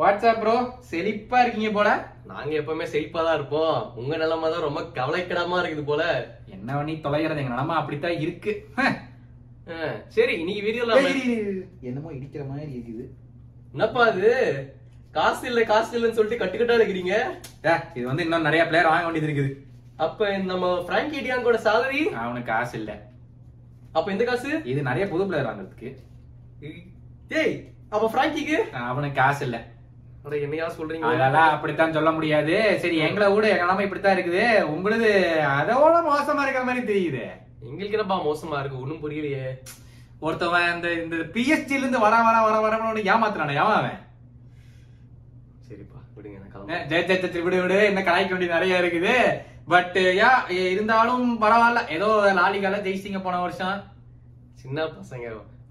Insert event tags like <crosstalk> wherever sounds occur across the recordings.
WhatsApp bro செழிப்பா இருக்கீங்க போல. நாங்க எப்பவுமே செழிப்பா தான் இருப்போம். உங்க நிலைமை தான் ரொம்ப கவலைக்கிடமா இருக்குது போல. என்ன பண்ணி தொலைகிறது? எங்க நிலமா அப்படித்தான் இருக்கு. சரி இன்னைக்கு வீடியோல. என்னமோ இடிக்கிற மாதிரி இருக்குது. என்னப்பா இது காசு இல்ல காசு இல்லைன்னு சொல்லிட்டு கட்டுக்கட்டா இருக்கிறீங்க? இது வந்து இன்னும் நிறைய பிளேயர் வாங்க வேண்டியது இருக்குது. அப்ப நம்ம பிராங்கி டியாங்கோட salary? அவனுக்கு காசு இல்ல. அப்ப இந்த காசு? இது நிறைய புது பிளேயர் வாங்குறதுக்கு. ஏய் அப்ப பிராங்கிக்கு? அவனுக்கு காசு இல்ல. என்னையா சொல்றீங்க. அதெல்லாம் அப்படித்தான் சொல்ல முடியாது. சரி எங்களை விட எங்க நிலைமை இப்படித்தான் இருக்குது. உங்களுது அதோட மோசமா இருக்கிற மாதிரி தெரியுது. எங்களுக்கு என்னப்பா மோசமா இருக்கு. ஒண்ணும் புரியலையே. ஒருத்தவன் இந்த இந்த பிஎஸ்டில இருந்து வர வர வர வரவனு ஏமாத்துறானே. அவன்? சரிப்பா விடுங்க நான். ஜெய ஜெய ஜெய விடு விடு. என்ன கலாய்க்க வேண்டியது நிறைய இருக்குது. பட் யா இருந்தாலும் பரவாயில்ல. ஏதோ லாலிகால ஜெயிச்சிங்க போன வருஷம். சின்ன பசங்க.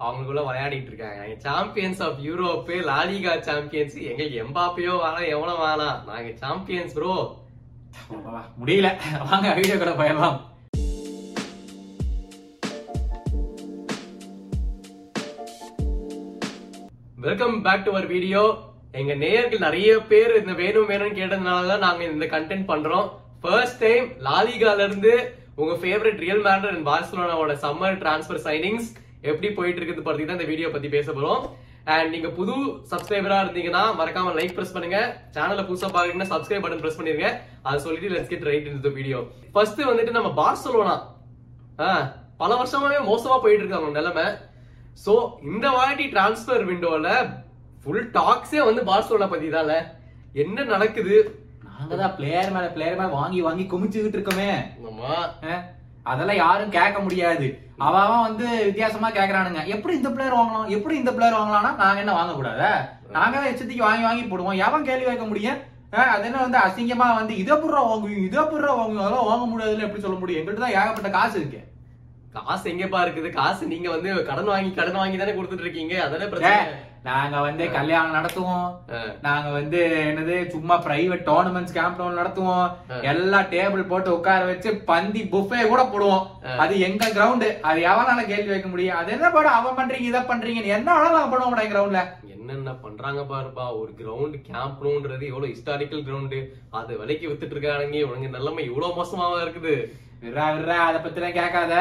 அவங்களுக்குள்ள விளையாடிட்டு இருக்காங்க. Champions of Europe La Liga champions எங்களுக்கு எம்பாப்பியோ வேணாம் எவனோ வேணாம் நாங்க சாம்பியன்ஸ் ப்ரோ முடியல. வாங்க வீடியோ கூட போயிடலாம். Welcome back to our video எங்க நேயர்கள் நிறைய பேர் இந்த வேணும் வேணும்னு கேட்டதுனால தான் நாங்க இந்த கண்டென்ட் பண்றோம். ஃபர்ஸ்ட் டைம் லாலிகால இருந்து உங்க ஃபேவரட் ரியல் மேண்டர் அண்ட் பார்சலோனாவோட சம்மர் டிரான்ஸ்ஃபர் சைனிங்ஸ் எப்படி போயிட்டு இருக்குது பத்தி தான் இந்த வீடியோ பத்தி பேச போறோம். அண்ட் நீங்க புது சப்ஸ்கிரைபரா இருந்தீங்கன்னா மறக்காம லைக் பிரஸ் பண்ணுங்க. சேனலை புதுசா பாக்குறீங்கன்னா சப்ஸ்கிரைப் பட்டன் பிரஸ் பண்ணிருங்க. அதை சொல்லிட்டு let's get right in the video first வந்துட்டு நம்ம பார்சலோனா. பல வருஷமாவே மோசமா போயிட்டு இருக்காங்க நிலைமை. சோ இந்த வாட்டி டிரான்ஸ்ஃபர் விண்டோல ஃபுல் டாக்ஸே வந்து பார்சலோனா பத்தி தான்ல என்ன நடக்குது? நாங்க தான் பிளேயர் மேல பிளேயர் மேல வாங்கி வாங்கி குமிச்சுக்கிட்டு இருக்கோமே. ஆமா. அதெல்லாம் யாரும் கேட்க முடியாது. அவ அவன் வந்து வித்தியாசமா கேக்குறானுங்க. எப்படி இந்த பிளேயர் வாங்கலாம்? எப்படி இந்த பிளேயர் வாங்கலாம்னா நாங்க என்ன வாங்க கூடாதா நாங்க தான் எச்சத்துக்கு வாங்கி வாங்கி போடுவோம். எவன் கேள்வி கேட்க முடியும்? அது என்ன வந்து அசிங்கமா வந்து இதை புடுறா வாங்குவீங்க? இதை புடுறா வாங்குவீங்க? அதெல்லாம் வாங்க முடியாதுன்னு எப்படி சொல்ல முடியும்? எங்கள்கிட்ட தான் ஏகப்பட்ட காசு இருக்கு. காசு எங்கப்பா இருக்குது? காசு நீங்க வந்து கடன் வாங்கி கடன் வாங்கி தானே கொடுத்துட்டு இருக்கீங்க. ஏ, பிரச்சனை நாங்க வந்து கல்யாணம் நடத்துவோம். நாங்க வந்து என்னது சும்மா பிரைவேட் டோர்னமெண்ட்ஸ் கேம்ப் நடத்துவோம். ஆ. எல்லா டேபிள் போட்டு உட்கார வச்சு பந்தி புஃபே கூட போடுவோம். அது எங்க கிரவுண்ட் அது எவனால கேள்வி வைக்க முடியும்? அது என்ன படம் அவன் பண்றீங்க இதை பண்றீங்க என்ன வேணாலும் பண்ணுவோம் மாட்டோம் கிரவுண்ட்ல என்னென்ன பண்றாங்க பாருப்பா ஒரு கிரவுண்ட் கேம்ப்ன்றது எவ்வளவு ஹிஸ்டாரிக்கல் கிரவுண்ட் அது விலைக்கு வித்துட்டு இருக்கானுங்க இவனுங்க நிலைமை இவ்வளவு மோசமாவா இருக்குது? விட்றா விட்றா அதை பத்தி எல்லாம் கேட்காத.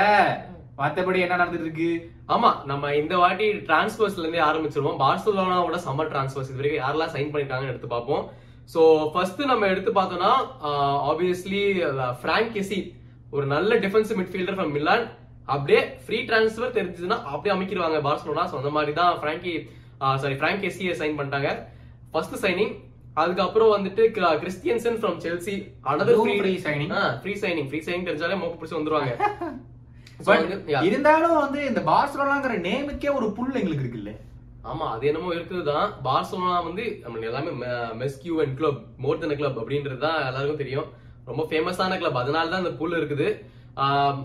மத்தபடி என்ன நடந்துட்டு இருக்கு ஆமா நம்ம இந்த வாட்டி டிரான்ஸ்பர்ஸ்ல இருந்தே ஆரம்பிச்சிருவோம். பார்சலோனாவோட சம்மர் டிரான்ஸ்பர்ஸ் இது வரைக்கும் யாரெல்லாம் சைன் பண்ணிருக்காங்கன்னு எடுத்து பார்ப்போம். சோ ஃபர்ஸ்ட் நம்ம எடுத்து பார்த்தோம்னா ஆப்வியஸ்லி பிராங்க் கெசி ஒரு நல்ல டிஃபென்சிவ் மிட்ஃபீல்டர் ஃப்ரம் மிலான் அப்படியே ஃப்ரீ டிரான்ஸ்ஃபர் தெரிஞ்சதுன்னா அப்படியே அமைக்கிடுவாங்க பார்சலோனா. ஸோ அந்த மாதிரி தான் ஃப்ராங்கி சாரி ஃப்ராங்க் கெசியை சைன் பண்ணிட்டாங்க. ஃபர்ஸ்ட் சைனிங் அதுக்கப்புறம் வந்துட்டு கிற- Christensen from Chelsea another free signing. Free signing free signing தெரிஞ்சாலே மோக்க பிடிச்சி வந்துருவாங்க. <laughs> இருந்தாலும் வந்து இந்த பார்சலோனாங்கிற நேமுக்கே ஒரு புல் எங்களுக்கு இருக்குல்ல. ஆமா அது என்னமோ இருக்குதுதான். பார்சலோனா வந்து நம்ம எல்லாமே மெஸ்கியூ and club more then club அப்படின்றது தான் எல்லாருக்கும் தெரியும். ரொம்ப ஃபேமஸான கிளப் அதனால தான் இந்த புல் இருக்குது.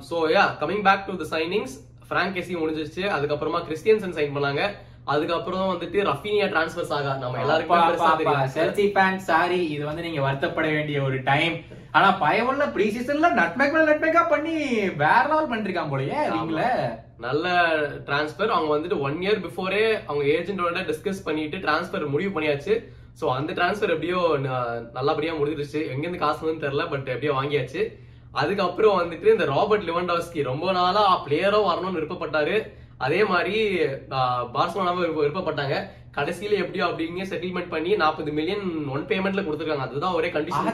So yeah coming back to the signings Frank Kessie முடிஞ்சிருச்சு. அதுக்கப்புறமா கிறிஸ்டியன்சன் சைன் பண்ணாங்க. அதுக்கப்புறம் வந்துட்டு ரஃபீனியா டிரான்ஸ்ஃபர்ஸ் ஆகா நம்ம எல்லாருக்கும் செல்சி ஃபேன் சாரி இது வந்து நீங்க வருத்தப்பட வேண்டிய ஒரு டைம் ஆனா பயமுள்ள ப்ரீ சீசன்ல நட்மேக் மேல நட்மேக்கா பண்ணி வேற லெவல் பண்ணிருக்கான் போலயே நீங்கள நல்ல டிரான்ஸ்ஃபர் அவங்க வந்துட்டு ஒன் இயர் பிஃபோரே அவங்க ஏஜென்டோட டிஸ்கஸ் பண்ணிட்டு டிரான்ஸ்ஃபர் முடிவு பண்ணியாச்சு. சோ அந்த டிரான்ஸ்ஃபர் எப்படியோ நல்லபடியா முடிஞ்சிருச்சு. எங்க இருந்து காசு வந்து தெரியல பட் எப்படியோ வாங்கியாச்சு. அதுக்கப்புறம் வந்துட்டு இந்த ராபர்ட் லிவன்டாஸ்கி ரொம்ப நாளா பிளேயரோ வரணும்னு விருப்பப்பட்டாரு. அதே மாதிரி பார்சலோனாவும் விருப்ப விருப்பப்பட்டாங்க. கடைசியில எப்படியோ அப்படிங்க செட்டில்மெண்ட் பண்ணி நாற்பது மில்லியன் ஒன் பேமெண்ட்ல கொடுத்துருக்காங்க. அதுதான் ஒரே கண்டிஷன்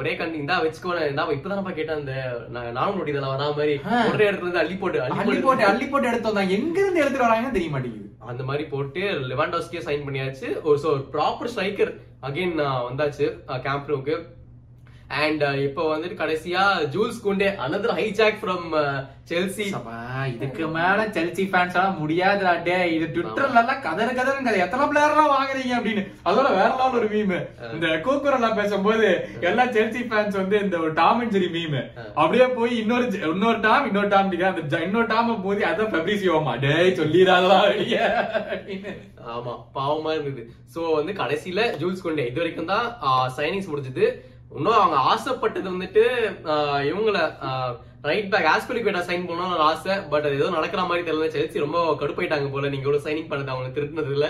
ஒரே கண்டி இந்தா வச்சுக்கோ நான் இப்பதானப்பா கேட்டேன் அந்த நான் நானும் நோட்டிதல வரா மாதிரி. ஒரே இடத்துல இருந்து அள்ளி போட்டு அள்ளி போட்டு. அள்ளி போட்டு எடுத்து வந்தாங்க எங்க இருந்து எடுத்துட்டு வராங்கன்னு தெரிய மாட்டேங்குது. அந்த மாதிரி போட்டு லெவாண்டோஸ்கியே சைன் பண்ணியாச்சு. ஒரு ஸோ ப்ராப்பர் ஸ்ட்ரைக்கர் அகைன் வந்தாச்சு கேம்ப் ரூக்கு அண்ட் இப்போ வந்துட்டு கடைசியா Jules Kounde another hijack from Chelsea இதுக்கு மேல செல்சி ஃபேன்ஸ் எல்லாம் முடியாதுடா டே. இது ட்விட்டர்ல எல்லாம் கதற கதறங்க கதை. எத்தனை பிளேயர் எல்லாம் வாங்குறீங்க அப்படின்னு. அதோட வேற லெவல் ஒரு மீம் இந்த கூக்குரல் எல்லாம் பேசும்போது எல்லா செல்சி ஃபேன்ஸ் வந்து இந்த ஒரு டாம் அண்ட் ஜெரி மீம் அப்படியே போய் இன்னொரு இன்னொரு டாம் இன்னொரு டாம் அந்த இன்னொரு டாம் போது அதான் ஃபெப்ரிசியோமா டேய் சொல்லிடாதா ஆமா பாவமா இருந்தது. சோ வந்து கடைசியில ஜூல்ஸ் குண்டே இது வரைக்கும் தான் சைனிங்ஸ் முடிஞ்சது. இன்னும் அவங்க ஆசைப்பட்டது வந்துட்டு இவங்கள ரைட் பேக் ஆஸ்பிலிக்வேட்டா சைன் பண்ணணும்னு ஆசை பட் அது ஏதோ நடக்கிற மாதிரி தெரியல. செல்சி ரொம்ப கடுப்பாயிட்டாங்க போல. நீங்க இவ்வளவு சைனிங் பண்ணது அவங்க திருட்டினது இல்ல.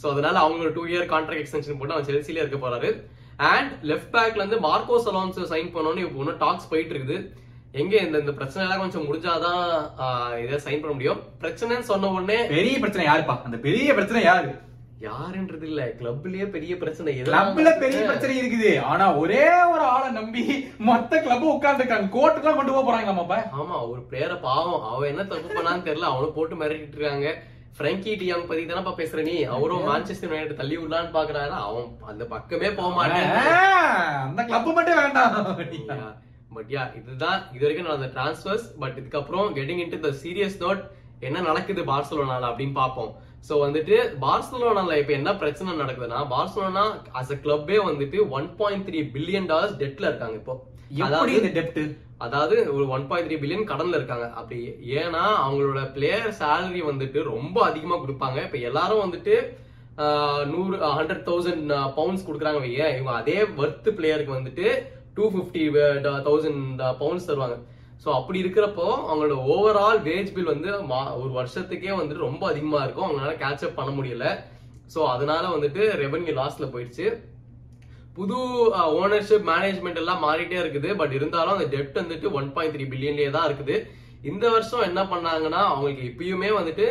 சோ அதனால அவங்க டூ இயர் கான்ட்ராக்ட் எக்ஸ்டென்ஷன் போட்டு அவன் செல்சிலே இருக்க போறாரு. அண்ட் லெஃப்ட் பேக்ல இருந்து மார்க்கோஸ் அலான்சோ சைன் பண்ணணும்னு இப்போ இன்னும் டாக்ஸ் போயிட்டு இருக்குது எங்க இந்த இந்த பிரச்சனை எல்லாம் கொஞ்சம் முடிஞ்சாதான் இதை சைன் பண்ண முடியும். பிரச்சனைன்னு சொன்ன உடனே பெரிய பிரச்சனை யாருப்பா? அந்த பெரிய பிரச்சனை யாரு? யாருன்றது இல்ல கிளப்லயே பெரிய பிரச்சனை. கிளப்ல பெரிய பிரச்சனை இருக்குது. ஆனா ஒரே ஒரு ஆளை நம்பி மொத்த கிளப் உட்கார்ந்துருக்காங்க. கோர்ட்டுக்குலாம் கொண்டு போக போறாங்களாமாப்பா ஆமா ஒரு பிளேயரை பாவம். அவன் என்ன தப்பு பண்ணான்னு தெரியல. அவனும் போட்டு மிரட்டிட்டு இருக்காங்க. ஃப்ரெங்கி டியாங் பத்தி தானப்பா பேசுற நீ? அவரும் மான்செஸ்டர் யுனைடெட் தள்ளி விடலான்னு பாக்குறாரு. அவன் அந்த பக்கமே போக மாட்டேன். அந்த கிளப் மட்டும் வேண்டாம். பட் யா இதுதான் இது வரைக்கும் நடந்த டிரான்ஸ்ஃபர்ஸ் பட் இதுக்கப்புறம் getting into the serious note என்ன நடக்குது பார்சலோனால அப்படின்னு பார்ப்போம். சோ வந்துட்டு பார்சலோனால இப்ப என்ன பிரச்சனை நடக்குதுன்னா பார்சலோனா அஸ் அ கிளப்பே வந்துட்டு one point three billion dollars டெட்ல இருக்காங்க இப்போ. அதாவது இந்த டெப்ட் அதாவது ஒரு ஒன் பாயிண்ட் த்ரீ பில்லியன் கடன்ல இருக்காங்க. அப்படி ஏன்னா அவங்களோட பிளேயர் salary வந்துட்டு ரொம்ப அதிகமா கொடுப்பாங்க. இப்ப எல்லாரும் வந்துட்டு நூறு ஹண்ட்ரட் தௌசண்ட் பவுண்ட்ஸ் கொடுக்குறாங்க வைய இவங்க அதே ஒர்த் பிளேயருக்கு வந்துட்டு டூ ஃபிஃப்டி தௌசண்ட் பவுண்ட்ஸ் தருவாங்க. ஸோ அப்படி இருக்கிறப்போ அவங்களோட ஓவரால் வேஜ் பில் வந்து மா- ஒரு வருஷத்துக்கே வந்துட்டு ரொம்ப அதிகமா இருக்கும். அவங்களால கேட்சப் பண்ண முடியல. ஸோ அதனால வந்துட்டு ரெவன்யூ லாஸ்ல போயிடுச்சு. புது ஓனர்ஷிப் மேனேஜ்மெண்ட் எல்லாம் மாறிட்டே இருக்குது. பட் இருந்தாலும் அந்த டெப்ட் வந்துட்டு ஒன் பாயிண்ட் த்ரீ பில்லியன்லயே தான் இருக்குது. இந்த வருஷம் என்ன பண்ணாங்கன்னா அவங்களுக்கு இப்பயுமே வந்துட்டு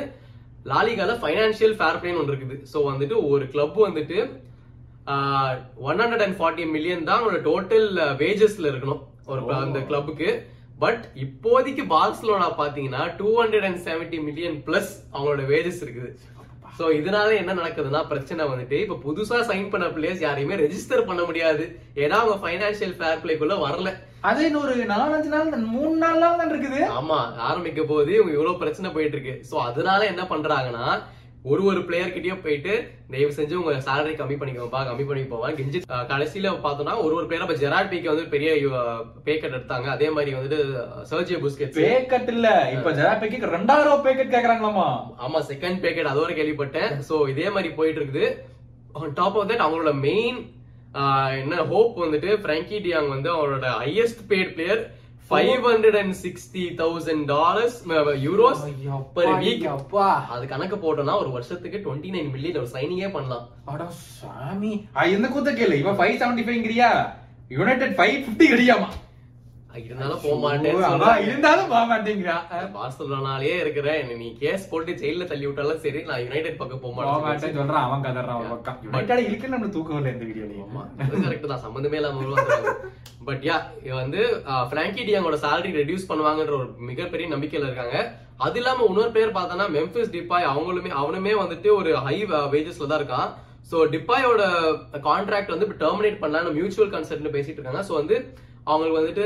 லாலிகால ஃபைனான்சியல் ஃபேர் பிளேன்னு ஒன்று இருக்குது. ஸோ வந்துட்டு ஒரு கிளப் வந்துட்டு one hundred and forty million தான் அவங்களோட டோட்டல் வேஜஸ்ல இருக்கணும். ஒரு அந்த கிளப்புக்கு பட் இப்போதைக்கு பார்சலோனா பாத்தீங்கன்னா two hundred and seventy million plus அவங்களோட வேஜஸ் இருக்குது. சோ இதனால என்ன நடக்குதுன்னா பிரச்சனை வந்துட்டு இப்ப புதுசா சைன் பண்ண பிளேயர்ஸ் யாரையுமே ரெஜிஸ்டர் பண்ண முடியாது. ஏன்னா அவங்க ஃபைனான்சியல் ஃபேர் பிளேக்குள்ள வரல. அது இன்னொரு நாலஞ்சு நாள் மூணு நாள் தான் இருக்குது. ஆமா ஆரம்பிக்க போது இவங்க இவ்வளவு பிரச்சனை போயிட்டு இருக்கு. சோ அதனால என்ன பண்றாங்கன்னா ஒரு ஒரு பிளேயர் கிட்டயும் போயிட்டு தயவு செஞ்சு உங்க salary கம்மி பண்ணிக்கோப்பா கம்மி பண்ணி போவாங்க கெஞ்சி கடைசியில பார்த்தோம்னா ஒரு ஒரு பிளேயர் இப்ப ஜெராட் பிக்கு வந்து பெரிய பே கட் எடுத்தாங்க. அதே மாதிரி வந்துட்டு சர்ஜியோ புஸ்கெட்ஸ் பேக்கட் இல்ல. இப்ப ஜெராபிக்கு ரெண்டாயிரம் ரூபாய் பேக்கெட் கேக்குறாங்களாமா? ஆமா செகண்ட் பேக்கெட் அதோட கேள்விப்பட்டேன். சோ இதே மாதிரி போயிட்டு இருக்குது. ஆன் டாப் ஆஃப் தட் அவங்களோட மெயின் என்ன ஹோப் வந்துட்டு பிராங்கி டியாங் வந்து அவரோட highest paid player five hundred and sixty thousand dollars euros per week. அப்பா அது கணக்கு போட்டோம்னா ஒரு வருஷத்துக்கு டுவெண்ட்டி நைன் மில்லியன் ஒரு சைனிங்கே பண்ணலாம். அட சாமி. இந்த கூத்த கேளு. இவன் ஃபைவ் செவன்டி ஃபைவ்ங்கிறியா யுனைடெட் ஃபைவ் பிப்டி கிடையாமா இருந்தாலும் போக சொல்றாங்க. இருந்தாலும் போக மாட்டேங்கிறா. பார்சலோனாலே இருக்கிற என்னை நீ கேஸ் போட்டு ஜெயில தள்ளி விட்டாலும் சரி நான் யுனைடெட் பக்கம் போக மாட்டேன் சொல்றான் அவன் கதறான் அவன் பக்கம். யுனைடெட் இருக்கு நம்ம தூக்கம் வரல இந்த வீடியோலயும் ஆமா கரெக்ட் தான் சம்பந்தமே இல்லாம பட் யா வந்து பிராங்கி டியாங்கோட salary ரெடியூஸ் பண்ணுவாங்கன்ற ஒரு மிகப்பெரிய நம்பிக்கையில இருக்காங்க. அது இல்லாம இன்னொரு பேர் பார்த்தோன்னா மெம்பிஸ் டிப்பாய் அவங்களுமே அவனுமே வந்துட்டு ஒரு ஹை வேஜஸ்ல தான் இருக்கான். சோ டிப்பாயோட கான்ட்ராக்ட் வந்து டெர்மினேட் பண்ணலாம்னு மியூச்சுவல் கன்செர்ட்னு பேசிட்டு இருக்காங்க. சோ வந்து அவங்களுக்கு வந்துட்டு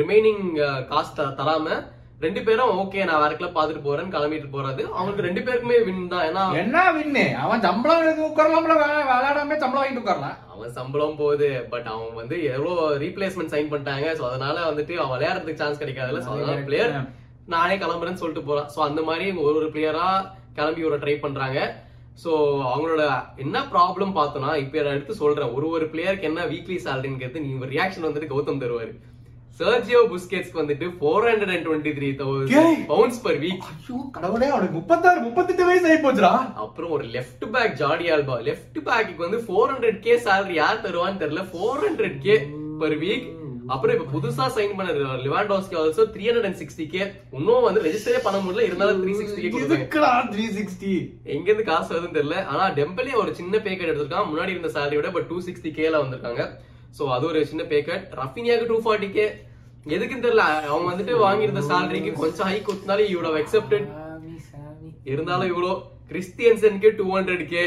ரிமைனிங் காசு தராம ரெண்டு பேரும் ஓகே நான் வேற கிளப் பாத்துட்டு போறேன்னு கிளம்பிட்டு போறது. அவங்களுக்கு ரெண்டு பேருக்குமே வின் தான். ஏன்னா என்ன வின்னு அவன் சம்பளம் எடுத்து வே- விளையாடாம சம்பளம் வாங்கிட்டு உட்காரலாம். அவன் சம்பளம் போகுது பட் அவன் வந்து எவ்வளவு ரீப்ளேஸ்மெண்ட் சைன் பண்ணிட்டாங்க. சோ அதனால வந்துட்டு அவன் விளையாடுறதுக்கு சான்ஸ் கிடைக்காதுல்ல. சோ அதனால பிளேயர் நானே கிளம்புறேன்னு சொல்லிட்டு போறான் சோ அந்த மாதிரி ஒரு ஒரு பிளேயரா கிளம்பி ஒரு ட்ரை பண்றாங்க. சோ அவங்களோட என்ன ப்ராப்ளம் பார்த்தோம்னா இப்ப நான் எடுத்து சொல்றேன். ஒரு ஒரு பிளேயருக்கு என்ன வீக்லி சேலரின்னு கேட்டு நீங்க ரியாக்ஷன் வந்துட்டு கௌதம் தருவாரு. சர்ஜியோ புஸ்கெட்ஸ்க்கு வந்துட்டு four hundred and twenty three. Thousand pounds per week ஐயோ கடவுளே அவனுக்கு முப்பத்தாறு முப்பத்தெட்டு வயசு ஆகி போச்சுடா. அப்புறம் ஒரு left back Jordi Alba. Left back வந்து ஃபோர் ஹண்ட்ரட் கே salary யார் தருவான்னு தெரியல. Four hundred K per week அப்புறம் இப்ப புதுசா சைன் பண்ண Lewandowski also three hundred and sixty K இன்னும் வந்து ரெஜிஸ்டரே பண்ண முடியல. இருந்தாலும் three sixty K three sixty எங்க இருந்து காசு வருதுன்னு தெரியல. ஆனா டெம்பலே ஒரு சின்ன பே கட் எடுத்திருக்கான் முன்னாடி இருந்த salary விட பட் டூ சிக்ஸ்டி கேல வந்திருக்காங்க. சோ அது ஒரு சின்ன பே கட் ரஃபினியாக்கு டூ ஃபார்ட்டி கே எதுக்குன்னு தெரியல. அவங்க வந்துட்டு வாங்கியிருந்த சேலரிக்கு கொஞ்சம் ஹை கொடுத்தாலும் இவ்வளோ அக்செப்டட் இருந்தாலும் இவ்வளோ. கிறிஸ்டியன்சனுக்கு டூ ஹண்ட்ரட் கே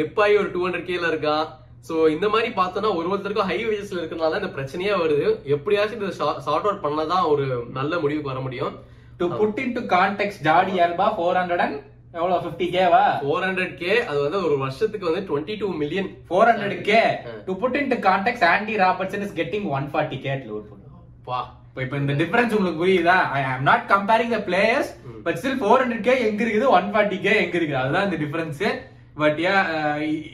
டிப்பாய் ஒரு டூ ஹண்ட்ரட் கேல இருக்கான் சோ இந்த மாதிரி பார்த்தோம்னா ஒரு ஒருத்தருக்கும் ஹை வேஜஸ்ல இருக்கறனால இந்த பிரச்சனையே வருது. எப்படியாச்சும் இதை சார்ட் அவுட் பண்ணாதான் ஒரு நல்ல முடிவுக்கு வர முடியும். To put in to context Jordi Alba four hundred and எவ்வளவு ஃபிஃப்டி கேவா ஃபோர் ஹண்ட்ரட் கே அது வந்து ஒரு வருஷத்துக்கு வந்து twenty two million four hundred K to put in to context Andy Robertson is getting one forty K load பா இப்போ இப்போ இந்த டிஃபரன்ஸ் உங்களுக்கு புரியுதா? I am not comparing the players but still four hundred K எங்க இருக்குது? One forty K எங்க இருக்குது? அதுதான் இந்த டிஃபரன்ஸ் பட் யா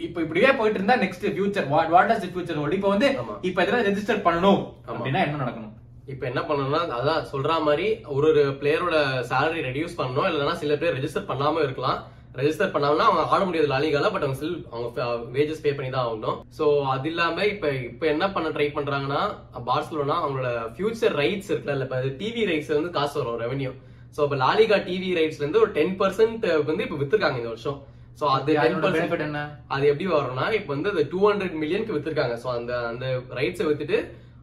இப்போ இப்படியே போயிட்டு இருந்தா next future what what does future hold இப்போ வந்து. இப்போ இதெல்லாம் ரெஜிஸ்டர் பண்ணணும் ஆமா. அப்படின்னா என்ன நடக்கணும்? இப்போ என்ன பண்ணணும்னா அதான் சொல்ற மாதிரி ஒரு ஒரு பிளேயரோட salary ரெடியூஸ் பண்ணணும். இல்லைன்னா சில பேர் ரெஜிஸ்டர் பண்ணாம இருக்கலாம். ரெஜிஸ்டர் பண்ணாமனா அவங்க ஆட முடியாது லாலிகால பட் அவங்க ஸ்டில் அவங்க வேஜஸ் பே பண்ணி தான் ஆகணும். ஸோ அது இல்லாம இப்ப இப்ப என்ன பண்ண ட்ரை பண்றாங்கன்னா பார்சலோனா அவங்களோட ஃபியூச்சர் ரைட்ஸ் இருக்குல்ல இப்ப டிவி ரைட்ஸ் வந்து காசு வரும் ரெவன்யூ ஸோ இப்போ லாலிகா டிவி ரைட்ஸ்ல இருந்து ஒரு டென் பர்சன்ட் வந்து இப்ப வித்துருக்காங்க இந்த வருஷம். ஸோ அது benefit என்ன? அது எப்படி வரும்னா இப்போ வந்து அது டூ ஹண்ட்ரட் மில்லியனுக்கு வித்துருக்காங்க. ஸோ அந்த அந்த ரைட்ஸை வித்துட்டு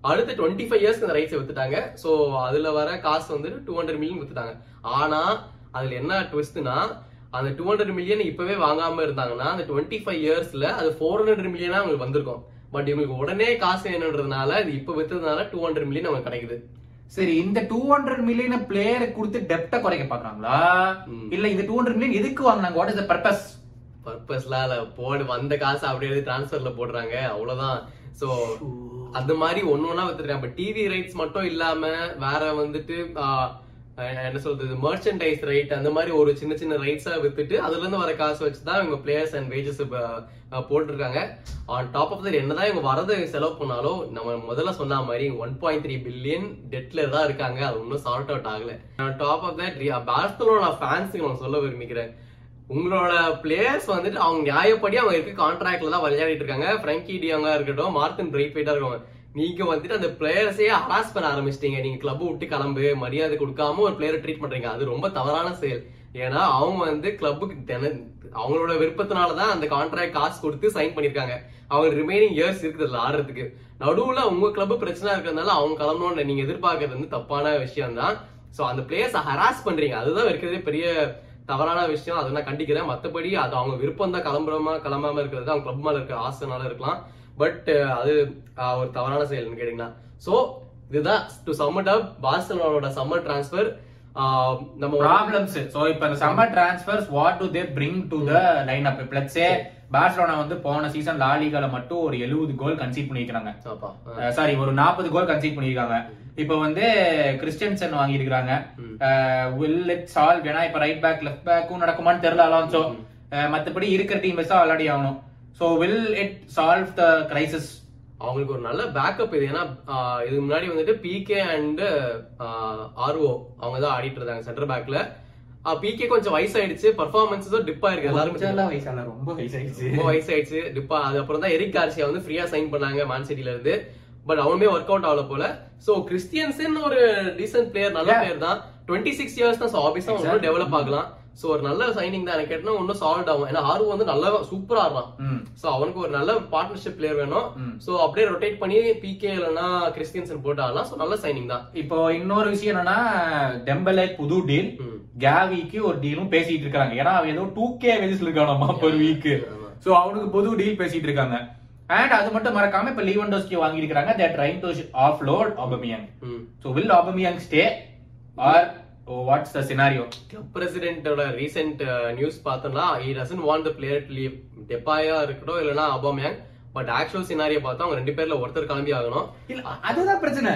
அடுத்த டுவெண்ட்டி ஃபைவ் இயர்ஸ்க்கு அந்த ரைட்ஸை வித்துட்டாங்க. ஸோ அதுல வர காசு வந்து டூ ஹண்ட்ரட் மில்லியன் வித்துட்டாங்க. ஆனா அதுல என்ன ட்விஸ்ட்னா அந்த டூ ஹண்ட்ரட் மில்லியன் இப்பவே வாங்காம இருந்தாங்கன்னா அந்த டுவெண்ட்டி ஃபைவ் இயர்ஸ்ல அது ஃபோர் ஹண்ட்ரட் மில்லியனா அவங்களுக்கு வந்திருக்கும். பட் இவங்களுக்கு உடனே காசு வேணுன்றதுனால இது இப்ப வித்ததுனால டூ ஹண்ட்ரட் மில்லியன் அவங்களுக்கு கிடைக்குது. சரி இந்த டூ ஹண்ட்ரட் மில்லியன் பிளேயரை கொடுத்து டெப்ட குறைக்க பாக்குறாங்களா. இல்ல இந்த டூ ஹண்ட்ரட் மில்லியன் எதுக்கு வாங்கினாங்க? வாட் இஸ் த பர்பஸ் பர்பஸ்லாம் இல்ல போடு வந்த காசு அப்படியே டிரான்ஸ்ஃபர்ல போடுறாங்க அவ்வளவுதான். சோ. அந்த மாதிரி ஒண்ணு ஒண்ணா வித்துருக்காங்க டிவி ரைட்ஸ் மட்டும் இல்லாம வேற வந்துட்டு என்ன சொல்றது மர்ச்சன்டைஸ் ரைட் அந்த மாதிரி ஒரு சின்ன சின்ன ரைட்ஸா வித்துட்டு அதுல இருந்து வர காசு வச்சுதான் இவங்க பிளேயர்ஸ் அண்ட் வேஜஸ் போட்டிருக்காங்க. ஆன் டாப் ஆஃப் தட் என்னதான் இவங்க வரதை செலவு பண்ணாலும் நம்ம முதல்ல சொன்ன மாதிரி ஒன் பாயிண்ட் த்ரீ பில்லியன் டெட்ல தான் இருக்காங்க. அது ஒன்றும் சார்ட் அவுட் ஆகல. டாப் ஆஃப் தட் பார்சலோனா ஃபேன்ஸுக்கு நான் சொல்ல விரும்பிக்கிறேன் உங்களோட பிளேயர்ஸ் வந்துட்டு அவங்க நியாயப்படி அவங்க இருக்க கான்ட்ராக்ட்ல தான் விளையாடிட்டு இருக்காங்க. ஃப்ரங்கி டியாங்கா இருக்கட்டும் மார்டின் பிரைட்வைட்டா இருக்கவங்க நீங்க வந்துட்டு அந்த பிளேயர்ஸே ஹராஸ் பண்ண ஆரம்பிச்சிட்டீங்க. நீங்க கிளப் விட்டு கிளம்பு மரியாதை கொடுக்காம ஒரு பிளேயரை ட்ரீட் பண்றீங்க. அது ரொம்ப தவறான செயல். ஏன்னா அவங்க வந்து கிளப்புக்கு தின அவங்களோட விருப்பத்தினால தான் அந்த கான்ட்ராக்ட் காசு கொடுத்து சைன் பண்ணிருக்காங்க அவங்க ரிமைனிங் இயர்ஸ் இருக்குது ஆடுறதுக்கு. நடுவுல உங்க கிளப் பிரச்சனை இருக்கிறதுனால அவங்க கிளம்பணும்னு நீங்க எதிர்பார்க்கறது வந்து தப்பான விஷயம் தான் சோ அந்த பிளேயர்ஸ் ஹராஸ் பண்றீங்க. அதுதான் இருக்கிறதே பெரிய தவறான விஷயம். அதை நான் கண்டிக்கிறேன் மத்தபடி அது அவங்க விருப்பம் தான் கிளம்புறமா கிளம்பாம இருக்கிறது அவங்க கிளப் மேல இருக்க ஆசைனால இருக்கலாம். பட் அது அஹ், ஒரு தவறான செயல்னு கேட்டீங்கன்னா. சோ இதுதான் டு சம்மட் அப் பார்சலோனோட சம்மர் டிரான்ஸ்ஃபர் நம்ம ப்ராப்ளம்ஸ் சோ இப்ப இந்த summer transfers what do they bring to the line up let's say Barcelona வந்து போன சீசன் லாலிகால மட்டும் ஒரு 70 கோல் கன்சீட் பண்ணிருக்காங்க சாரி ஒரு 40 கோல் கன்சீட் பண்ணிருக்காங்க இப்போ வந்து கிறிஸ்டியன்சன் வாங்கி இருக்காங்க வில் இட் சால்வ் ஏன்னா இப்ப ரைட் பேக் லெஃப்ட் பேக்கும் நடக்குமான்னு தெரியல அலான்சோ. மத்தபடி இருக்கிற டீம் தான் விளையாடி ஆகணும். So will it solve the crisis அவங்களுக்கு ஒரு நல்ல பேக்கப் இது. ஏன்னா இதுக்கு முன்னாடி வந்துட்டு பிகே அண்ட் ஆர்ஓ அவங்க தான் ஆடிட்டு இருந்தாங்க சென்டர் பேக்ல பிகே கொஞ்சம் வயசாயிடுச்சு. பர்ஃபார்மன்ஸும் டிப் ஆயிருக்கு எல்லாரும் ரொம்ப வயசாயிடுச்சு. ரொம்ப வயசாயிடுச்சு. டிப்பா அதுக்கப்புறம் தான் எரிக் கார்சியா வந்து ஃப்ரீயா சைன் பண்ணாங்க மேன் சிட்டில இருந்து. பட் அவனுமே ஒர்க் அவுட் ஆகல போல. சோ கிறிஸ்டியன்ஸ் ஒரு டீசென்ட் பிளேயர் நல்ல. பிளேயர் தான். டுவெண்ட்டி சிக்ஸ் இயர்ஸ் தான் Exactly. இன்னும் டெவலப் ஆகலாம். சோ ஒரு நல்ல சைனிங் தான். எனக்கு கேட்டா இன்னும் சால்ட் ஆகும். ஏன்னா ஆர்வம் வந்து நல்லா சூப்பரா ஆடுறான். சோ அவனுக்கு ஒரு நல்ல பார்ட்னர்ஷிப் பிளேயர் வேணும். சோ அப்படியே ரொட்டேட் பண்ணி பிகே இல்லைன்னா கிறிஸ்டியன்சன் போட்டு ஆடலாம். சோ நல்ல சைனிங் தான். இப்போ இன்னொரு விஷயம் என்னன்னா டெம்பலே புது டீல். கேவிக்கு ஒரு டீலும் பேசிட்டு இருக்காங்க. ஏன்னா அவன் ஏதோ டூ கே வெஜஸ்ல இருக்கானாமா பெர் வீக். சோ அவனுக்கு புது டீல் பேசிட்டு இருக்காங்க. அண்ட் அது மட்டும் மறக்காம இப்ப லீவன்டோஸ்கி வாங்கி இருக்காங்க they trying to off load Aubameyang. So will Aubameyang stay or what's the scenario club பிரசிடென்ட்டோட recent news பார்த்தோம்னா he doesn't want the player to leave. டெப்பாயா இருக்கட்டும் இல்லனா அபாமேங் பட் ஆக்சுவல் சினாரியோ பார்த்தா அவங்க ரெண்டு பேர்ல ஒருத்தர் கிளம்பி ஆகணும். இல்ல அதுதான் பிரச்சனை.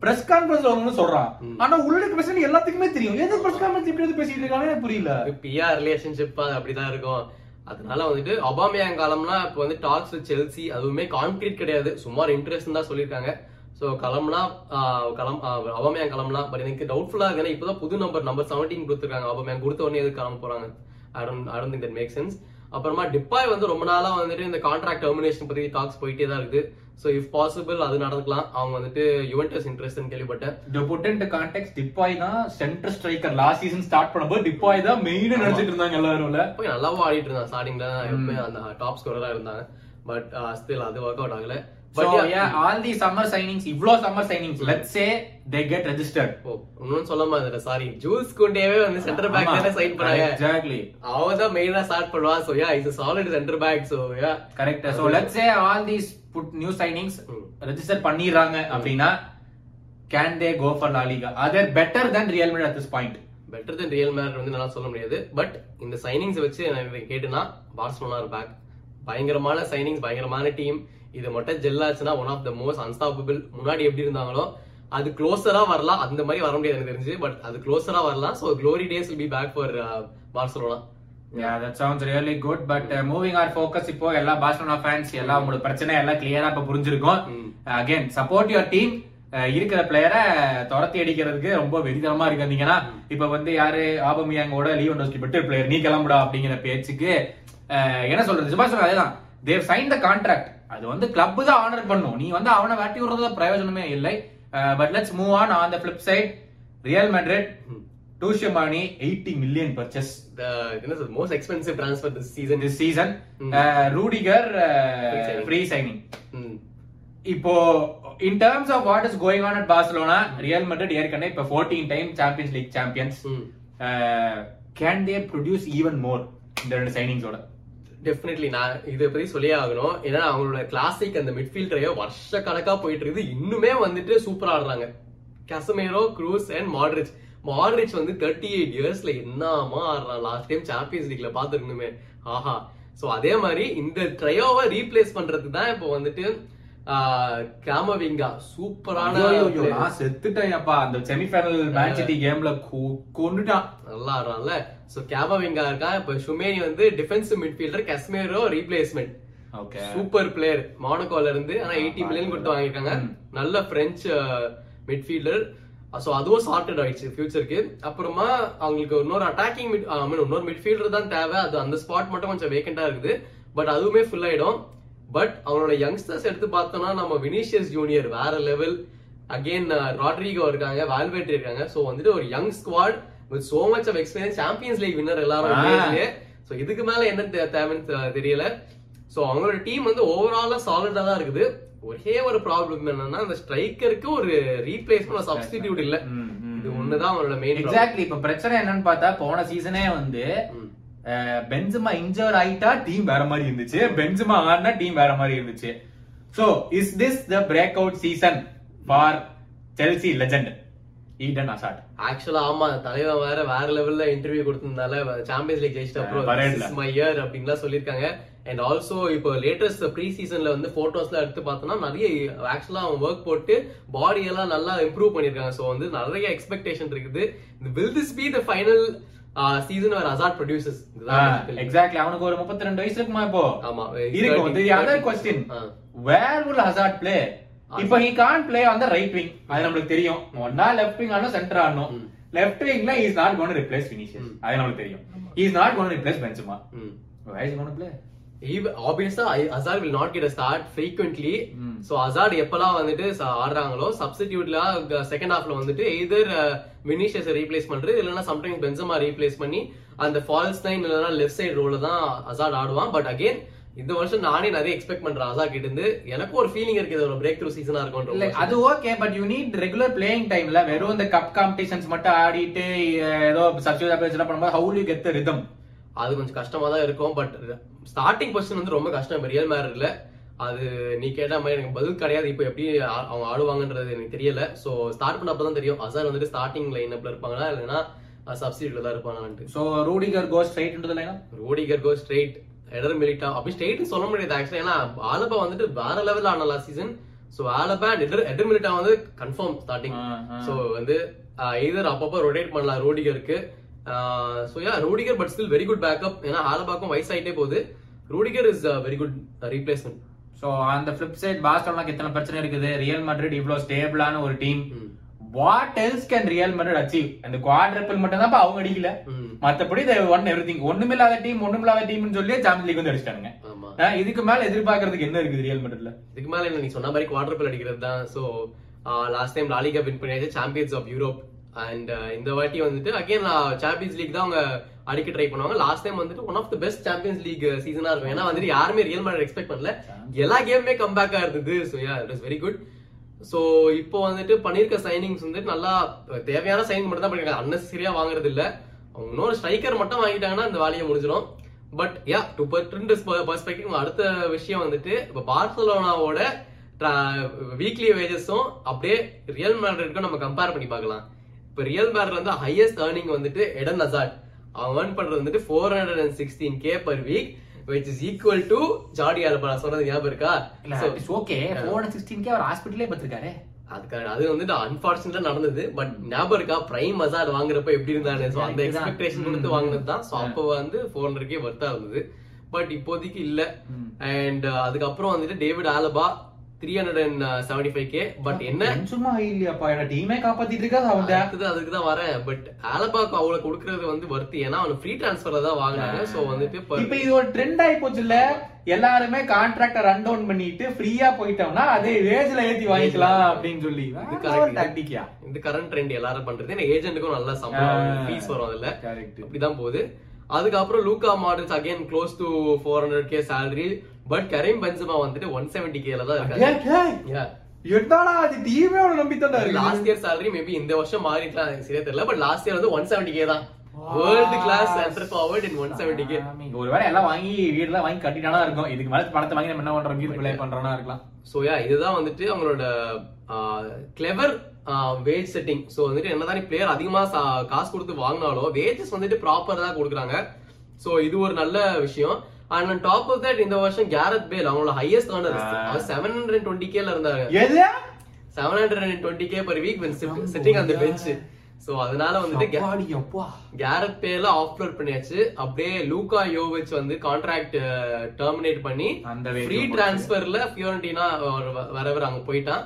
பிரஸ் கான்பரன்ஸ்ல அவங்க சொல்றான். ஆனா உள்ள பிரச்சனை எல்லாத்துக்குமே தெரியும். எது பிரஸ் கான்பரன்ஸ் இப்படி வந்து பேசிட்டு இருக்கானே எனக்கு புரியல. பிஆர் ரிலேஷன்ஷிப் அப்படிதான் இருக்கும். அதனால வந்துட்டு அபாமியாங் காலம்னா இப்போ வந்து டாக்ஸ் செல்சி அதுவுமே கான்கிரீட் கிடையாது. சுமார் இன்ட்ரெஸ்ட் தான் சொல்லியிருக்காங்க. ஸோ கிளம்புனா கிளம் அபாமியாங் கிளம்பலாம் பட் எனக்கு டவுட்ஃபுல்லா இருக்கு ஏன்னா இப்போதான் புது நம்பர் நம்பர் செவன்டீன் கொடுத்துருக்காங்க. அபாமியாங் கொடுத்த உடனே எதுக்கு கிளம்ப போறாங்க? I don't think that make sense அப்புறமா டிப்பாய் வந்து ரொம்ப நாளா வந்துட்டு இந்த கான்ட்ராக்ட் டெர்மினேஷன் பத்தி டாக்ஸ் போயிட்டே தான் இருக்குது. ஸோ இஃப் பாசிபிள் அது நடக்கலாம் அவங்க வந்துட்டு யுவென்டஸ் இன்ட்ரெஸ்ட் கேள்விப்பட்டேன். த புட் கான்டெக்ட் டிப்பாய் தான் centre striker last season start பண்ணும்போது டிப்பாய் தான் மெயின் நினைச்சிட்டு இருந்தாங்க எல்லாரும்ல. போய் நல்லாவும் ஆடிட்டு இருந்தான். ஸ்டார்டிங்ல எப்பவுமே அந்த டாப் ஸ்கோரரா இருந்தாங்க. பட் ஸ்டில் அது ஒர்க் அவுட் ஆகல. But yeah, all the summer signings, இவ்ளோ summer signings, let's say they get registered. ஓ இன்னொன்னு சொல்ல மாதிரி சாரி ஜூஸ் குண்டேவே வந்து சென்டர் பேக் தானே சைன் பண்ணாங்க Exactly. அவன் தான் மெயினா ஸ்டார்ட் பண்ணுவான் so yeah is solid centre back so yeah Correct. So let's say all these put new signings ம். register பண்ணிடுறாங்க அப்படின்னா can they go for La Liga? Are they better than Real Madrid at this point? Better than Real Mad வந்து நல்லா சொல்ல முடியாது but இந்த signings வச்சு எனக்கு கேட்டுனா பார்சலோனா பேக் பயங்கரமான சைனிங்ஸ் பயங்கரமான டீம் இது மட்டும் ஜெல் ஆச்சுன்னா one of the most unstoppable முன்னாடி எப்படி இருந்தாங்களோ அது க்ளோஸரா வரலாம். அந்த மாதிரி வர முடியாது எனக்கு தெரிஞ்சு. பட் அது க்ளோஸரா வரலாம். So glory days will be back for Barcelona Yeah, that sounds really good. But uh, moving our focus இப்போ எல்லா பார்சலோனா ஃபேன்ஸ் எல்லாம் உங்களோட பிரச்சனை எல்லாம் கிளியரா இப்ப புரிஞ்சிருக்கும். அகைன் சப்போர்ட் யுவர் டீம் இருக்கிற பிளேயரை துரத்தி அடிக்கிறதுக்கு ரொம்ப வெறித்தனமா இருக்காதீங்கன்னா இப்ப வந்து யாரு ஆபமியாங்கோட லீவன் பெட்டர் பிளேயர் நீ கிளம்புடா அப்படிங்கிற பேச்சுக்கு அஹ், என்ன சொல்றது? சும்மா அதேதான். தேவ் சைன் த கான்ட்ராக்ட் அது வந்து கிளப் தான் ஆனர் பண்ணும். நீ வந்து அவனை வெட்டி விடுறதுல பிரயோஜனமே இல்லை. But let's move on on the flip side Real Madrid Tchouameni eighty million purchase என்ன சொல்றது most expensive transfer this season this season. Rudiger. Free signing இப்போ in terms of what is going on at Barcelona Real Madrid ஏற்கனவே இப்போ 14 time Champions League champions can they produce even more இந்த ரெண்டு சைனிங்ஸோட definitely நான் இதை பத்தி சொல்லியே ஆகணும். ஏன்னா அவங்களோட கிளாசிக் அந்த மிட்ஃபீல்டரையோ வருஷ கணக்கா போயிட்டு இருக்குது இன்னுமே வந்துட்டு சூப்பரா ஆடுறாங்க. Casemiro Kroos and Modric Modric வந்து தேர்ட்டி எயிட் இயர்ஸ்ல என்னமா ஆடுறான். லாஸ்ட் டைம் சாம்பியன்ஸ் லீக்ல பாத்துருக்கணுமே ஆஹா. சோ அதே மாதிரி இந்த ட்ரையோவை ரீப்ளேஸ் பண்றதுக்கு தான் இப்போ வந்துட்டு கேமவிங்கா சூப்பரான செத்துட்டேன் அந்த செமிஃபைனல் சிட்டி கேம்ல கொன்னுட்டான். நல்லா ஆடுறான்ல. சோ கேமவிங்கா இருக்கான் இப்ப ஷுமேனி வந்து defensive midfielder Casemiro replacement okay super player மானோகோல இருந்து ஆனா எயிட்டி மில்லியன் கொடுத்து வாங்கியிருக்காங்க. நல்ல பிரெஞ்சு மிட்ஃபீல்டர் சோ அதுவும் சார்ட்டட் ஆயிடுச்சு ஃபியூச்சருக்கு அப்புறமா அவங்களுக்கு இன்னொரு அட்டாக்கிங் மிட் ஐ மீன் இன்னொரு மிட்ஃபீல்டர் தான் தேவை. அது அந்த ஸ்பாட் மட்டும் கொஞ்சம் வேகண்டா இருக்குது. பட் அதுவுமே ஃபுல் ஆயிடும். பட் அவங்களோட யங்ஸ்டர்ஸ் எடுத்து பார்த்தோம்னா நம்ம வினிஷியஸ் ஜூனியர் வேற லெவல் அகைன் ராட்ரிகோ இருக்காங்க வால்வேட் இருக்காங்க. சோ வந்துட்டு ஒரு young squad with so much of experience Champions League winner எல்லாரும். சோ இதுக்கு மேல என்ன தேவைன்னு தெரியல. சோ அவங்களோட டீம் வந்து ஓவராலா சாலிடா தான் இருக்குது. ஒரே ஒரு ப்ராப்ளம் என்னன்னா அந்த ஸ்ட்ரைக்கருக்கு ஒரு ரீப்ளேஸ்மெண்ட் சப்ஸ்டிடியூட் இல்ல. இது ஒண்ணுதான் அவங்களோட மெயின் எக்ஸாக்ட்லி இப்ப பிரச்சனை என்னன்னு பார்த்தா போன சீசனே வந்து பென்சுமா இன்ஜர் ஆயிட்டா டீம் வேற மாதிரி இருந்துச்சு. பென்சுமா ஆடினா டீம் வேற மாதிரி இருந்துச்சு. So is this the breakout season for Chelsea legend Eden Hazard ஆக்சுவலா ஆமா தலைவன் வேற வேற லெவல்ல இன்டர்வியூ கொடுத்திருந்தால சாம்பியன்ஸ் லீக் ஜெயிச்சிட்ட அப்புறம் my year அப்படின்லாம் சொல்லியிருக்காங்க. அண்ட் ஆல்சோ இப்போ லேட்டஸ்ட் ப்ரீ சீசன்ல வந்து போட்டோஸ்லாம் எடுத்து பார்த்தோம்னா நிறைய ஆக்சுவலா அவன் ஒர்க் போட்டு பாடி எல்லாம் நல்லா இம்ப்ரூவ் பண்ணிருக்காங்க ஸோ வந்து நிறைய எக்ஸ்பெக்டேஷன் இருக்குது. Will this be the final season where Hazard producers exactly அவனுக்கு ஒரு 32 வயசு இருக்குமா இப்போ? ஆமா இருக்கும் the other question. where will hazard play? இப்போ he can't play on the right wing. அது நம்மளுக்கு தெரியும். ஒன்னா லெஃப்ட் விங் ஆனோ சென்டர் ஆடணும். ம். Left விங்ல is not gonna replace Vinicius ம். அது நம்மளுக்கு தெரியும். Is not gonna replace Benzema to play? ஆப்வியஸா Hazard will not get start frequently. So Hazard எப்பெல்லாம் வந்துட்டு ஆடுறாங்களோ சப்ஸ்டிடியூட்ல செகண்ட் ஹாஃப்ல வந்துட்டு எய்தர் வினிஷியஸ் ரீப்ளேஸ் பண்றது இல்லைன்னா சம்டைம்ஸ் பென்சமா ரீப்ளேஸ் பண்ணி அந்த ஃபால்ஸ் நைன் இல்லைன்னா லெஃப்ட் சைடு ரோல தான் அசார்ட் ஆடுவான். பட் அகைன் இந்த வருஷம் நானே நிறைய எக்ஸ்பெக்ட் பண்றேன் அசார் கிட்ட இருந்து எனக்கும் ஒரு ஃபீலிங் இருக்கு இது ஒரு பிரேக் த்ரூ சீசனா இல்ல இருக்கும் அது okay but you need regular playing டைம்ல வெறும் இந்த கப் காம்படிஷன்ஸ் மட்டும் ஆடிட்டு ஏதோ சப்ஸ்டியூட் அப்ளேஸ் பண்ணும்போது ஹவு யூ கெட் ரிதம் அது கொஞ்சம் கஷ்டமா தான் இருக்கும் பட் ஸ்டார்டிங் பொசிஷன் வந்து ரொம்ப கஷ்டம் ரியல் மேரில் அது நீ கேட்ட மாதிரி எனக்கு பதில் கிடையாது இப்போ எப்படி அவங்க ஆடுவாங்கன்றது எனக்கு தெரியல. ஸோ ஸ்டார்ட் பண்ணப்ப தான் தெரியும். அசார் வந்துட்டு ஸ்டார்டிங் லைனப்ல இருப்பாங்களா இல்லைன்னா சப்ஸ்டியூட்ல தான் இருப்பாங்களான்ட்டு. So Rudiger go straight into the line Rudiger go straight Eder Militao. அப்படி ஸ்ட்ரெயிட் சொல்ல முடியாது ஆக்சுவலா ஏன்னா ஆலபா வந்துட்டு வேற லெவல் ஆன last season so Alaba Eder Eder Militao வந்து கன்ஃபார்ம் ஸ்டார்டிங் ஸோ வந்து எய்தர் அப்பப்போ ரொட்டேட் பண்ணலாம். ரோடிகருக்கு. So yeah Rudiger but still very good backup ஏன்னா ஆலபாக்கும் வயசாயிட்டே போகுது. Rudiger is very good replacement so அந்த ஃபிளிப் சைட் பார்சலோனாக்கு எத்தனை பிரச்சனை இருக்குது? ரியல் மேட்ரிட் இவ்ளோ ஸ்டேபிளான ஒரு team what else can Real Madrid achieve அந்த குவாட்ரப்பிள் மட்டும் தான் அவங்க அடிக்கல. மத்தபடி ஒன் எவ்ரிதிங் ஒண்ணுமில்லாத டீம் ஒண்ணுமில்லாத டீம்னு சொல்லி சாம்பியன்ஸ் லீக் வந்து அடிச்சிட்டாங்க இதுக்கு மேல எதிர்பார்க்கறதுக்கு என்ன இருக்குது ரியல் மேட்ரிட்ல இதுக்கு மேல நீ சொன்ன மாதிரி குவார்டர் பில் அடிக்கிறது தான். So last time La Liga win பண்ணியாச்சு சாம்பியன்ஸ் ஆஃப் யூரோப் அண்ட் இந்த வாட்டி வந்துட்டு அகைன் சாம்பியன்ஸ் லீக் தான் அவங்க அடிக்க ட்ரை பண்ணுவாங்க. லாஸ்ட் டைம் வந்துட்டு one of the best Champions League சீசனா இருக்கும். ஏன்னா வந்துட்டு யாருமே ரியல் மேட்ரிட் எக்ஸ்பெக்ட் பண்ணல. எல்லா கேமுமே கம்பேக்கா இருந்தது. So yeah it is very good so இப்போ வந்துட்டு பண்ணியிருக்க சைனிங்ஸ் வந்துட்டு நல்லா தேவையான சைனிங் மட்டும் தான் பண்ணியிருக்காங்க அன்னெசரியா வாங்குறது இல்லை அவங்க இன்னொரு ஸ்ட்ரைக்கர் மட்டும் வாங்கிட்டாங்கன்னா இந்த வேலையை முடிஞ்சிடும் பட் யா டு பர்ஸ்பெக்டிவ் அடுத்த விஷயம் வந்துட்டு இப்போ பார்சலோனாவோட வீக்லி வேஜஸும் அப்படியே ரியல் மேட்ரிட்க்கும் நம்ம கம்பேர் பண்ணி பார்க்கலாம். இப்போ ரியல் மேட்ரிட் வந்து ஹையஸ்ட் ஏர்னிங் வந்துட்டு எடன் அசாட் அவன் ஏர்ன் பண்ணுறது வந்துட்டு four hundred and sixteen K per week which is equal to Jordi Alba நான் சொன்னது ஞாபகம் இருக்கா? So, ஓகே போன சிக்ஸ்டீன்கே அவர் ஹாஸ்பிட்டலே பத்திருக்காரு அதுக்காக அது வந்துட்டு அன்பார்ச்சுனேட்டா நடந்தது. பட் ஞாபகம் இருக்கா? பிரைம் அசாட் வாங்குறப்ப எப்படி இருந்தானு சோ அந்த. எக்ஸ்பெக்டேஷன் கொடுத்து. வாங்கினது தான். சோ அப்போ வந்து ஃபோர் ஹண்ட்ரட்கே வர்த்தா இருந்தது பட் இப்போதைக்கு இல்ல. அண்ட் அதுக்கப்புறம் வந்துட்டு David Alaba three hundred and seventy five K but என்ன? சும்மா இல்லையாப்பா. என்ன டீமே காப்பாத்திட்டு இருக்கா அவன் அடுத்தது அதுக்கு தான் வரேன். பட் ஆலபாக்கு அவ்வளவு கொடுக்கறது வந்து வருத்தி ஏன்னா அவன் ஃப்ரீ டிரான்ஸ்ஃபர்ல தான் வாங்கினாங்க. சோ வந்துட்டு இப்ப இது ஒரு ட்ரெண்ட் ஆயி போச்சுல்ல? எல்லாருமே கான்ட்ராக்ட ரன் டவுன் பண்ணிட்டு ஃப்ரீயா போயிட்டோம்னா அதே வேஜ்ல ஏத்தி வாங்கிக்கலாம் அப்படின்னு சொல்லி. இது correct. டாக்டிக்கா இந்த கரண்ட் ட்ரெண்ட் எல்லாரும் பண்றது. ஏன்னா ஏஜென்ட்டுக்கும் நல்ல சம்பளம் ஃபீஸ் வரும் அதுல. கரெக்ட் இப்படிதான் போகுது. அதுக்கப்புறம் Luka Modric again close to four hundred K salary. But Karim Benzema வந்துட்டு ஒன் செவன்டி கேல தான் இருக்காங்க என்னடா அது டீமே அவன நம்பி தான் லாஸ்ட் இயர் salary மேபி இந்த வருஷம் மாறிக்கலாம் எனக்கு சரியா தெரியல பட் லாஸ்ட் இயர் வந்து ஒன் செவன்டி கே தான். World class centre forward in one seventy K ஒருவேளை எல்லாம் வாங்கி வீடுல வாங்கி கட்டிட்டானா இருக்கும். இதுக்கு மேல பணத்தை வாங்கி நம்ம என்ன பண்றோம்? கீழ் பிள்ளை பண்றோம்னா இருக்கலாம். ஸோ யா இதுதான் வந்துட்டு அவங்களோட கிளெவர் வேஜ் செட்டிங் ஸோ வந்துட்டு என்னதான் பிளேயர் அதிகமா சா- காசு கொடுத்து வாங்கினாலும் வேஜஸ் வந்துட்டு ப்ராப்பர் தான் கொடுக்குறாங்க. ஸோ இது ஒரு நல்ல விஷயம். அண்ட் டாப் ஆஃப் தட் இந்த வருஷம் கேரத் பேல் அவங்களோட ஹையஸ்ட் ஆனர் அவர் செவன் ஹண்ட்ரட் டுவெண்ட்டி கேல இருந்தாங்க seven hundred and twenty K per week setting அந்த பெஞ்ச் ஸோ அதனால வந்துட்டு கே- அப்பாடி, அப்பா. கேரட் பேல ஆஃப்லோட் பண்ணியாச்சு. அப்படியே லூகா யோவிச் வந்து கான்ட்ராக்ட் டெர்மினேட் பண்ணி ஃப்ரீ டிரான்ஸ்ஃபர்ல ஃபியோரண்டினா வரவர் அங்க போயிட்டான்.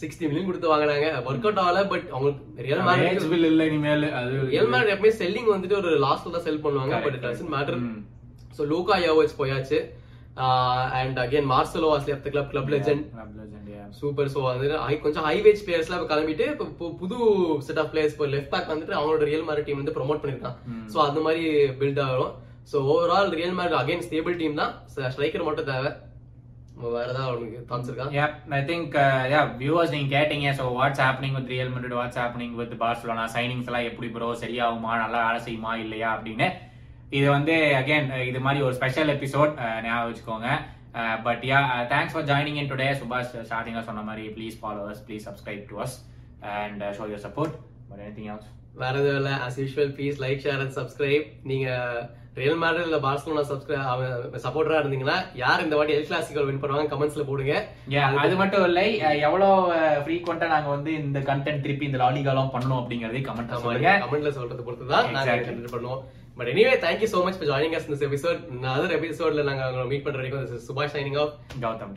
சிக்ஸ்டி மில்லியன் கொடுத்து வாங்கினாங்க. ஒர்க் அவுட் ஆகல பட் அவங்களுக்கு ரியல் மேட்ச் bill இல்ல இனிமேல் அது ரியல் மேட்ச் எப்பவுமே செல்லிங் வந்துட்டு ஒரு லாஸ்ட்ல தான் செல் பண்ணுவாங்க but it doesn't matter. So Luka Jovic போயாச்சு. And again Marcelo was left club club legend Club legend, yeah. Super so வந்து கொஞ்சம் ஹை வேஜ் பிளேயர்ஸ்லாம் இப்போ கிளம்பிட்டு இப்போ புது செட் ஆஃப் பிளேயர்ஸ் இப்போ லெஃப்ட் பேக் வந்துட்டு அவங்களோட ரியல் மேரி டீம் வந்து ப்ரோமோட் பண்ணிருக்கான். ஸோ அந்த மாதிரி பில்ட் ஆகும். So overall Real Madrid again stable team தான். ஸ்ட்ரைக்கர் மட்டும் தேவை. வேற ஏதாவது அவனுக்கு தாட்ஸ் இருக்கா? Yep, I think, uh, yeah, viewers நீங்க கேட்டீங்க. So what's happening with Real Madrid, what's happening with Barcelona, signings எல்லாம் எப்படி ப்ரோ சரியாகுமா? நல்லா வேலை செய்யுமா? இல்லையா? அப்படின்னு. இது வந்து அகைன் இது மாதிரி ஒரு ஸ்பெஷல் எபிசோட் ஞாபகம் வச்சுக்கோங்க. But yeah thanks for joining in today சுபாஷ் ஸ்டார்டிங்காக சொன்ன மாதிரி please follow us please subscribe to us and show your support but anything else வேற எதுவும் இல்லை. As usual please like share and subscribe நீங்க ரியல் மேட்ரிட் இல்ல பார்சலோனா சப்ஸ்கிரைப் சப்போர்ட்டரா இருந்தீங்கன்னா யார் இந்த வாட்டி எல் கிளாசிக்கல் வின் பண்ணுவாங்க கமெண்ட்ஸ்ல போடுங்க. அது மட்டும் இல்லை அஹ், எவ்வளவு ஃப்ரீக்வெண்டா நாங்க வந்து இந்த கண்டென்ட் திருப்பி இந்த லாலிகாலாம் பண்ணணும் அப்படிங்கறதையும் கமெண்ட் கமெண்ட்ல சொல்றது பொறுத்து தான் நாங்க Exactly. கண்டினியூ பண்ணுவோம். But anyway thank you so much for joining us this episode other எபிசோட்ல நாங்க மீட் பண்ற வரைக்கும் சுபாஷ் சைனிங் ஆஃப் கௌதம்.